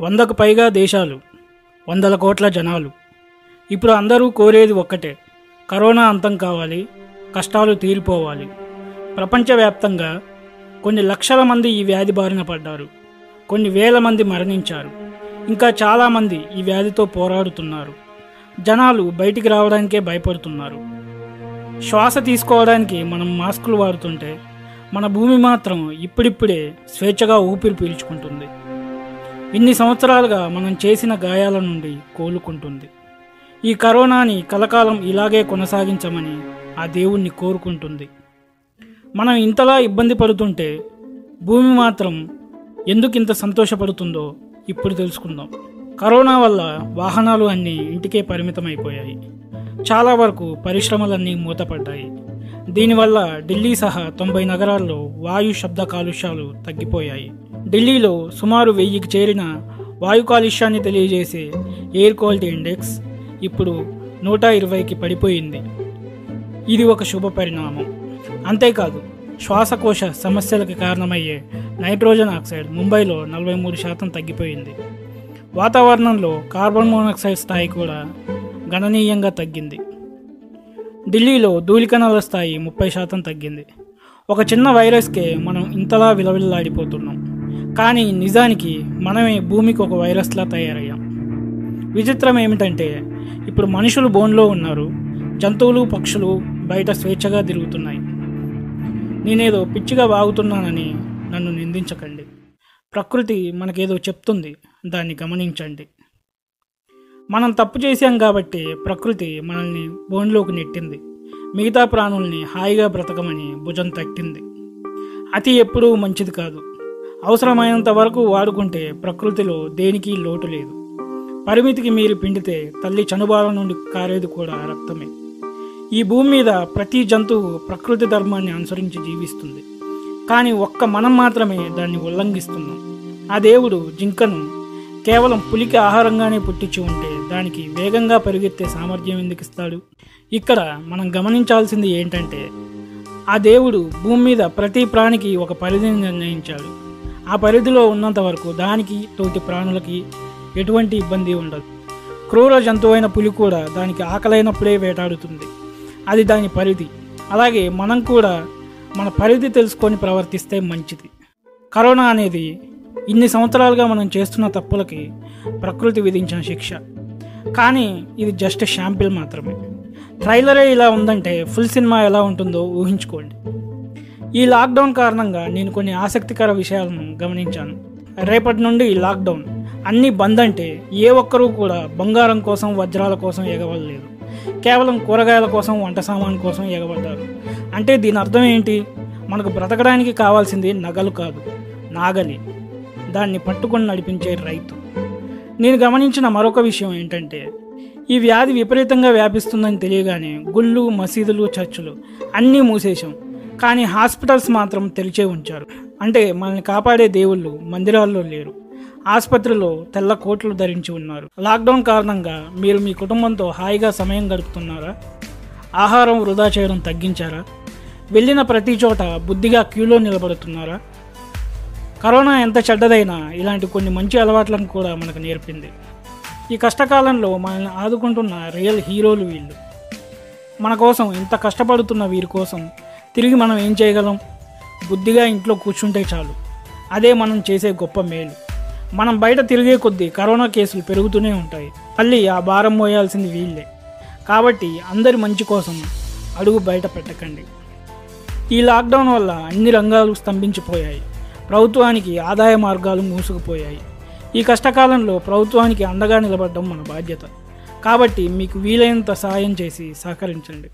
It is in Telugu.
వందకు పైగా దేశాలు వందల కోట్ల జనాలు. ఇప్పుడు అందరూ కోరేది ఒక్కటే కరోనా అంతం కావాలి కష్టాలు తీరిపోవాలి. ప్రపంచవ్యాప్తంగా కొన్ని లక్షల మంది ఈ వ్యాధి బారిన పడ్డారు కొన్ని వేల మంది మరణించారు ఇంకా చాలామంది ఈ వ్యాధితో పోరాడుతున్నారు. జనాలు బయటికి రావడానికే భయపడుతున్నారు. శ్వాస తీసుకోవడానికి మనం మాస్కులు వాడుతుంటే మన భూమి మాత్రం ఇప్పుడిప్పుడే స్వేచ్ఛగా ఊపిరి పీల్చుకుంటుంది. ఇన్ని సంవత్సరాలుగా మనం చేసిన గాయాల నుండి కోలుకుంటుంది. ఈ కరోనాని కలకాలం ఇలాగే కొనసాగించమని ఆ దేవుణ్ణి కోరుకుంటుంది. మనం ఇంతలా ఇబ్బంది పడుతుంటే భూమి మాత్రం ఎందుకు ఇంత సంతోషపడుతుందో ఇప్పుడు తెలుసుకుందాం. కరోనా వల్ల వాహనాలు అన్నీ ఇంటికే పరిమితమైపోయాయి. చాలా వరకు పరిశ్రమలన్నీ మూతపడ్డాయి. దీనివల్ల ఢిల్లీ సహా తొంభై నగరాల్లో వాయు శబ్ద కాలుష్యాలు తగ్గిపోయాయి. ఢిల్లీలో సుమారు వెయ్యికి చేరిన వాయు కాలుష్యాన్ని తెలియజేసే ఎయిర్ క్వాలిటీ ఇండెక్స్ ఇప్పుడు నూట ఇరవైకి పడిపోయింది. ఇది ఒక శుభ పరిణామం. అంతేకాదు శ్వాసకోశ సమస్యలకు కారణమయ్యే నైట్రోజన్ ఆక్సైడ్ ముంబైలో నలభై మూడు శాతం తగ్గిపోయింది. వాతావరణంలో కార్బన్ మోనాక్సైడ్ స్థాయి కూడా గణనీయంగా తగ్గింది. ఢిల్లీలో ధూళికణాల స్థాయి ముప్పై శాతం తగ్గింది. ఒక చిన్న వైరస్కే మనం ఇంతలా విలవిల్లాడిపోతున్నాం. కానీ నిజానికి మనమే భూమికి ఒక వైరస్లా తయారయ్యాం. విచిత్రం ఏమిటంటే ఇప్పుడు మనుషులు బోన్లో ఉన్నారు జంతువులు పక్షులు బయట స్వేచ్ఛగా తిరుగుతున్నాయి. నేనేదో పిచ్చిగా వాగుతున్నానని నన్ను నిందించకండి. ప్రకృతి మనకేదో చెప్తుంది దాన్ని గమనించండి. మనం తప్పు చేశాం కాబట్టి ప్రకృతి మనల్ని బోన్లోకి నెట్టింది. మిగతా ప్రాణుల్ని హాయిగా బ్రతకమని భుజం తట్టింది. అతి ఎప్పుడూ మంచిది కాదు. అవసరమైనంత వరకు వాడుకుంటే ప్రకృతిలో దేనికి లోటు లేదు. పరిమితికి మీరు పిండితే తల్లి చనుబాల నుండి కారేది కూడా రక్తమే. ఈ భూమి మీద ప్రతి జంతువు ప్రకృతి ధర్మాన్ని అనుసరించి జీవిస్తుంది. కానీ ఒక్క మనం మాత్రమే దాన్ని ఉల్లంఘిస్తున్నాం. ఆ దేవుడు జింకను కేవలం పులికి ఆహారంగానే పుట్టించి ఉంటే దానికి వేగంగా పరిగెత్తే సామర్థ్యం ఎందుకు ఇస్తాడు? ఇక్కడ మనం గమనించాల్సింది ఏంటంటే ఆ దేవుడు భూమి మీద ప్రతి ప్రాణికి ఒక పరిధిని నిర్ణయించాడు. ఆ పరిధిలో ఉన్నంత వరకు దానికి తోటి ప్రాణులకి ఎటువంటి ఇబ్బంది ఉండదు. క్రూర జంతువైన పులి కూడా దానికి ఆకలైనప్పుడే వేటాడుతుంది. అది దాని పరిధి. అలాగే మనం కూడా మన పరిధి తెలుసుకొని ప్రవర్తిస్తే మంచిది. కరోనా అనేది ఇన్ని సంవత్సరాలుగా మనం చేస్తున్న తప్పులకి ప్రకృతి విధించిన శిక్ష. కానీ ఇది జస్ట్ షాంపిల్ మాత్రమే. ట్రైలరే ఇలా ఉందంటే ఫుల్ సినిమా ఎలా ఉంటుందో ఊహించుకోండి. ఈ లాక్డౌన్ కారణంగా నేను కొన్ని ఆసక్తికర విషయాలను గమనించాను. రేపటి నుండి లాక్డౌన్. అన్నీ బంద్ అంటే ఏ ఒక్కరూ కూడా బంగారం కోసం వజ్రాల కోసం ఎగవలేదు. కేవలం కూరగాయల కోసం వంట సామాన్ కోసం ఎగబడ్డారు. అంటే దీని అర్థం ఏంటి? మనకు బ్రతకడానికి కావాల్సింది నగలు కాదు నాగలి. దాన్ని పట్టుకొని నడిపించే రైతు. నేను గమనించిన మరొక విషయం ఏంటంటే ఈ వ్యాధి విపరీతంగా వ్యాపిస్తుందని తెలియగానే గుళ్ళు మసీదులు చర్చులు అన్నీ మూసేశాం. కానీ హాస్పిటల్స్ మాత్రం తెరిచే ఉంచారు. అంటే మనల్ని కాపాడే దేవుళ్ళు మందిరాల్లో లేరు. ఆసుపత్రిలో తెల్ల కోట్లు ధరించి ఉన్నారు. లాక్డౌన్ కారణంగా మీరు మీ కుటుంబంతో హాయిగా సమయం గడుపుతున్నారా? ఆహారం వృధా చేయడం తగ్గించారా? వెళ్ళిన ప్రతి చోట బుద్ధిగా క్యూలో నిలబడుతున్నారా? కరోనా ఎంత చెడ్డదైనా ఇలాంటి కొన్ని మంచి అలవాట్లను కూడా మనకు నేర్పింది. ఈ కష్టకాలంలో మనల్ని ఆదుకుంటున్న రియల్ హీరోలు వీళ్ళు. మన కోసం ఇంత కష్టపడుతున్న వీరి కోసం తిరిగి మనం ఏం చేయగలం? బుద్ధిగా ఇంట్లో కూర్చుంటే చాలు. అదే మనం చేసే గొప్ప మేలు. మనం బయట తిరిగే కొద్దీ కరోనా కేసులు పెరుగుతూనే ఉంటాయి. మళ్ళీ ఆ భారం మోయాల్సింది వీళ్ళే. కాబట్టి అందరి మంచి కోసం అడుగు బయట పెట్టకండి. ఈ లాక్డౌన్ వల్ల అన్ని రంగాలు స్తంభించిపోయాయి. ప్రభుత్వానికి ఆదాయ మార్గాలు మూసుకుపోయాయి. ఈ కష్టకాలంలో ప్రభుత్వానికి అండగా నిలబడడం మన బాధ్యత. కాబట్టి మీకు వీలైనంత సహాయం చేసి సహకరించండి.